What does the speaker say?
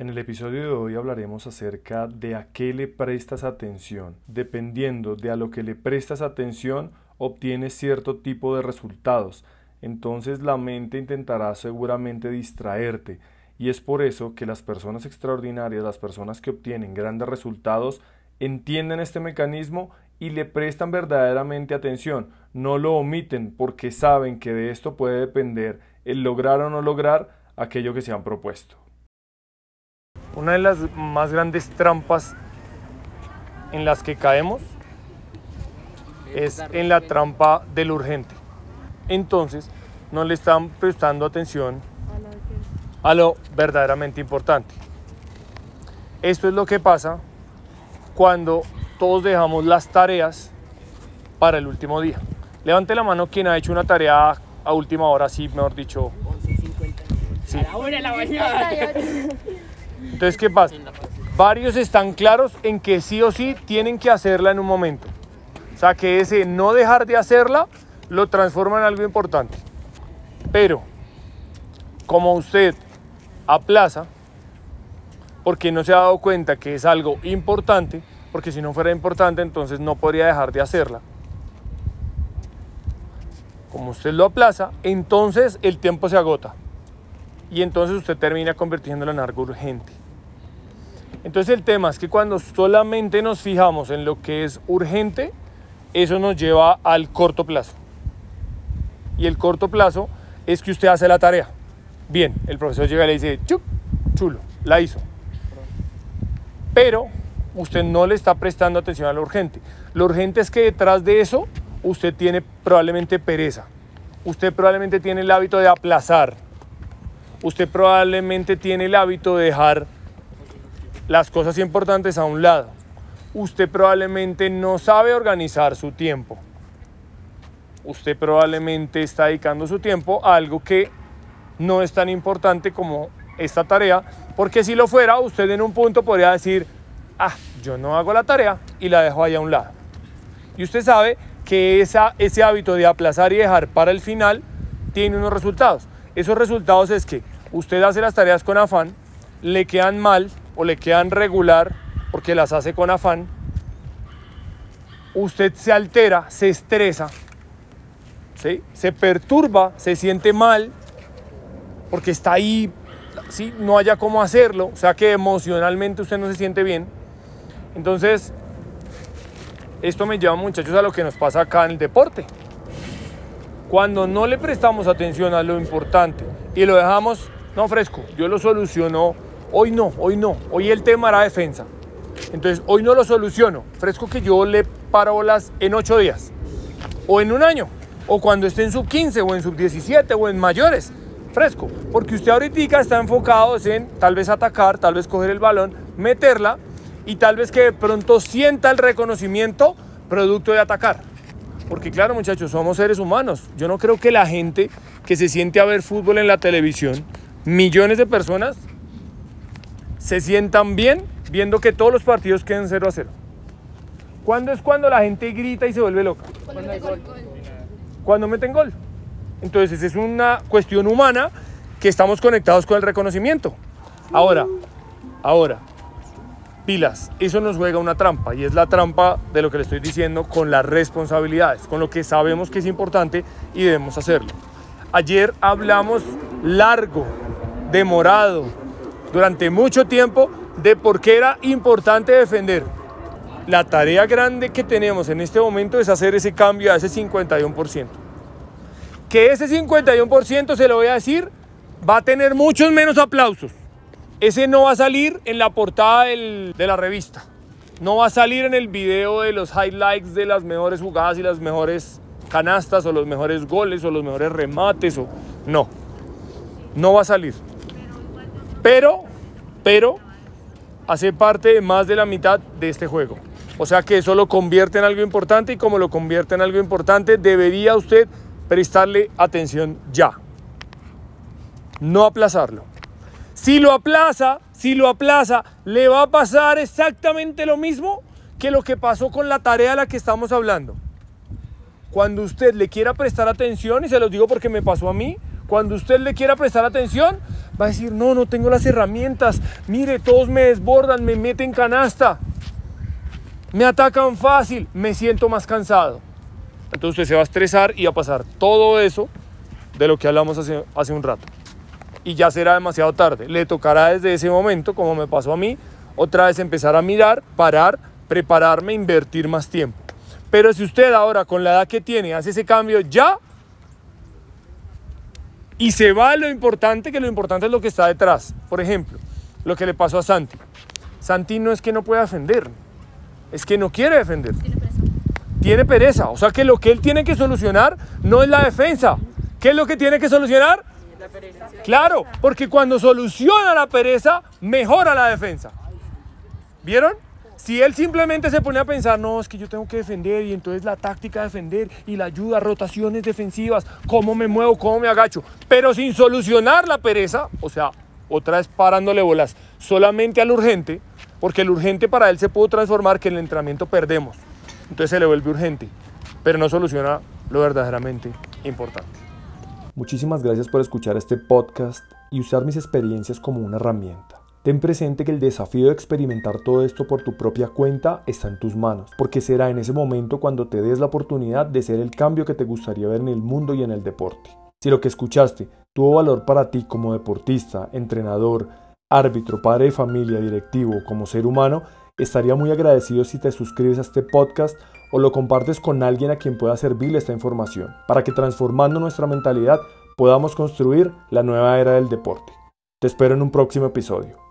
En el episodio de hoy hablaremos acerca de a qué le prestas atención. Dependiendo de a lo que le prestas atención, obtienes cierto tipo de resultados. Entonces la mente intentará seguramente distraerte. Y es por eso que las personas extraordinarias, las personas que obtienen grandes resultados, entienden este mecanismo y le prestan verdaderamente atención. No lo omiten porque saben que de esto puede depender el lograr o no lograr aquello que se han propuesto. Una de las más grandes trampas en las que caemos es en la trampa del urgente. Entonces, no le están prestando atención a lo verdaderamente importante. Esto es lo que pasa cuando todos dejamos las tareas para el último día. Levante la mano quien ha hecho una tarea a última hora, sí, mejor dicho. Sí. Entonces, ¿qué pasa? Varios están claros en que sí o sí tienen que hacerla en un momento. O sea, que ese no dejar de hacerla lo transforma en algo importante. Pero, como usted aplaza, porque no se ha dado cuenta que es algo importante, porque si no fuera importante entonces no podría dejar de hacerla. Como usted lo aplaza, entonces el tiempo se agota y entonces usted termina convirtiéndolo en algo urgente. Entonces el tema es que cuando solamente nos fijamos en lo que es urgente, eso nos lleva al corto plazo. Y el corto plazo es que usted hace la tarea. Bien, el profesor llega y le dice, chup, chulo, la hizo. Pero usted no le está prestando atención a lo urgente. Lo urgente es que detrás de eso usted tiene probablemente pereza. Usted probablemente tiene el hábito de aplazar usted probablemente tiene el hábito de dejar las cosas importantes a un lado. Usted probablemente no sabe organizar su tiempo. Usted probablemente está dedicando su tiempo a algo que no es tan importante como esta tarea, porque si lo fuera, usted en un punto podría decir, ah, yo no hago la tarea y la dejo ahí a un lado. Y usted sabe que esa, ese hábito de aplazar y dejar para el final tiene unos resultados. Esos resultados es que usted hace las tareas con afán, le quedan mal o le quedan regular porque las hace con afán, usted se altera, se estresa, ¿sí? se perturba, se siente mal porque está ahí, ¿sí? no haya cómo hacerlo, o sea que emocionalmente usted no se siente bien. Entonces, esto me lleva muchachos a lo que nos pasa acá en el deporte. Cuando no le prestamos atención a lo importante y lo dejamos, no fresco, yo lo soluciono, hoy no, hoy no, hoy el tema era defensa. Entonces, hoy no lo soluciono, fresco que yo le paro bolas en ocho días, o en un año, o cuando esté en sub 15, o en sub 17, o en mayores, fresco, porque usted ahorita está enfocado en tal vez atacar, tal vez coger el balón, meterla, y tal vez que de pronto sienta el reconocimiento producto de atacar. Porque claro, muchachos, somos seres humanos. Yo no creo que la gente que se siente a ver fútbol en la televisión, millones de personas, se sientan bien viendo que todos los partidos queden 0 a 0. ¿Cuándo es cuando la gente grita y se vuelve loca? Cuando meten gol. Cuando meten gol. Entonces, es una cuestión humana que estamos conectados con el reconocimiento. Ahora, ahora, pilas, eso nos juega una trampa y es la trampa de lo que le estoy diciendo con las responsabilidades, con lo que sabemos que es importante y debemos hacerlo. Ayer hablamos largo, demorado, durante mucho tiempo de por qué era importante defender. La tarea grande que tenemos en este momento es hacer ese cambio a ese 51%. Que ese 51% se lo voy a decir, va a tener muchos menos aplausos ese no va a salir en la portada de la revista. No va a salir en el video de los highlights de las mejores jugadas y las mejores canastas o los mejores goles o los mejores remates o no. No va a salir. Pero, pero hace parte más de la mitad de este juego. O sea que eso lo convierte en algo importante y como lo convierte en algo importante, debería usted prestarle atención ya. No aplazarlo. Si lo aplaza, si lo aplaza, le va a pasar exactamente lo mismo que lo que pasó con la tarea de la que estamos hablando. Cuando usted le quiera prestar atención, y se los digo porque me pasó a mí, Cuando usted le quiera prestar atención, va a decir, no, no tengo las herramientas. Mire, todos me desbordan, me meten canasta. Me atacan fácil, me siento más cansado. Entonces usted se va a estresar y a pasar todo eso de lo que hablamos hace, hace un rato. Y ya será demasiado tarde. Le tocará desde ese momento, como me pasó a mí, otra vez empezar a mirar, parar, prepararme, invertir más tiempo. Pero si usted ahora con la edad que tiene hace ese cambio ya y se va lo importante, que lo importante es lo que está detrás. Por ejemplo, lo que le pasó a Santi. Santi no es que no pueda defender, es que no quiere defender. Tiene pereza. Tiene pereza. O sea que lo que él tiene que solucionar no es la defensa. ¿Qué es lo que tiene que solucionar? La pereza. Claro, porque cuando soluciona la pereza, mejora la defensa. ¿Vieron? Si él simplemente se pone a pensar, no, es que yo tengo que defender y entonces la táctica de defender y la ayuda, rotaciones defensivas, cómo me muevo, cómo me agacho, pero sin solucionar la pereza, o sea, otra vez parándole bolas solamente al urgente, porque el urgente para él se pudo transformar que en el entrenamiento perdemos, entonces se le vuelve urgente, pero no soluciona lo verdaderamente importante. Muchísimas gracias por escuchar este podcast y usar mis experiencias como una herramienta. Ten presente que el desafío de experimentar todo esto por tu propia cuenta está en tus manos, porque será en ese momento cuando te des la oportunidad de ser el cambio que te gustaría ver en el mundo y en el deporte. Si lo que escuchaste tuvo valor para ti como deportista, entrenador, árbitro, padre de familia, directivo, como ser humano, estaría muy agradecido si te suscribes a este podcast o lo compartes con alguien a quien pueda servirle esta información, para que transformando nuestra mentalidad podamos construir la nueva era del deporte. Te espero en un próximo episodio.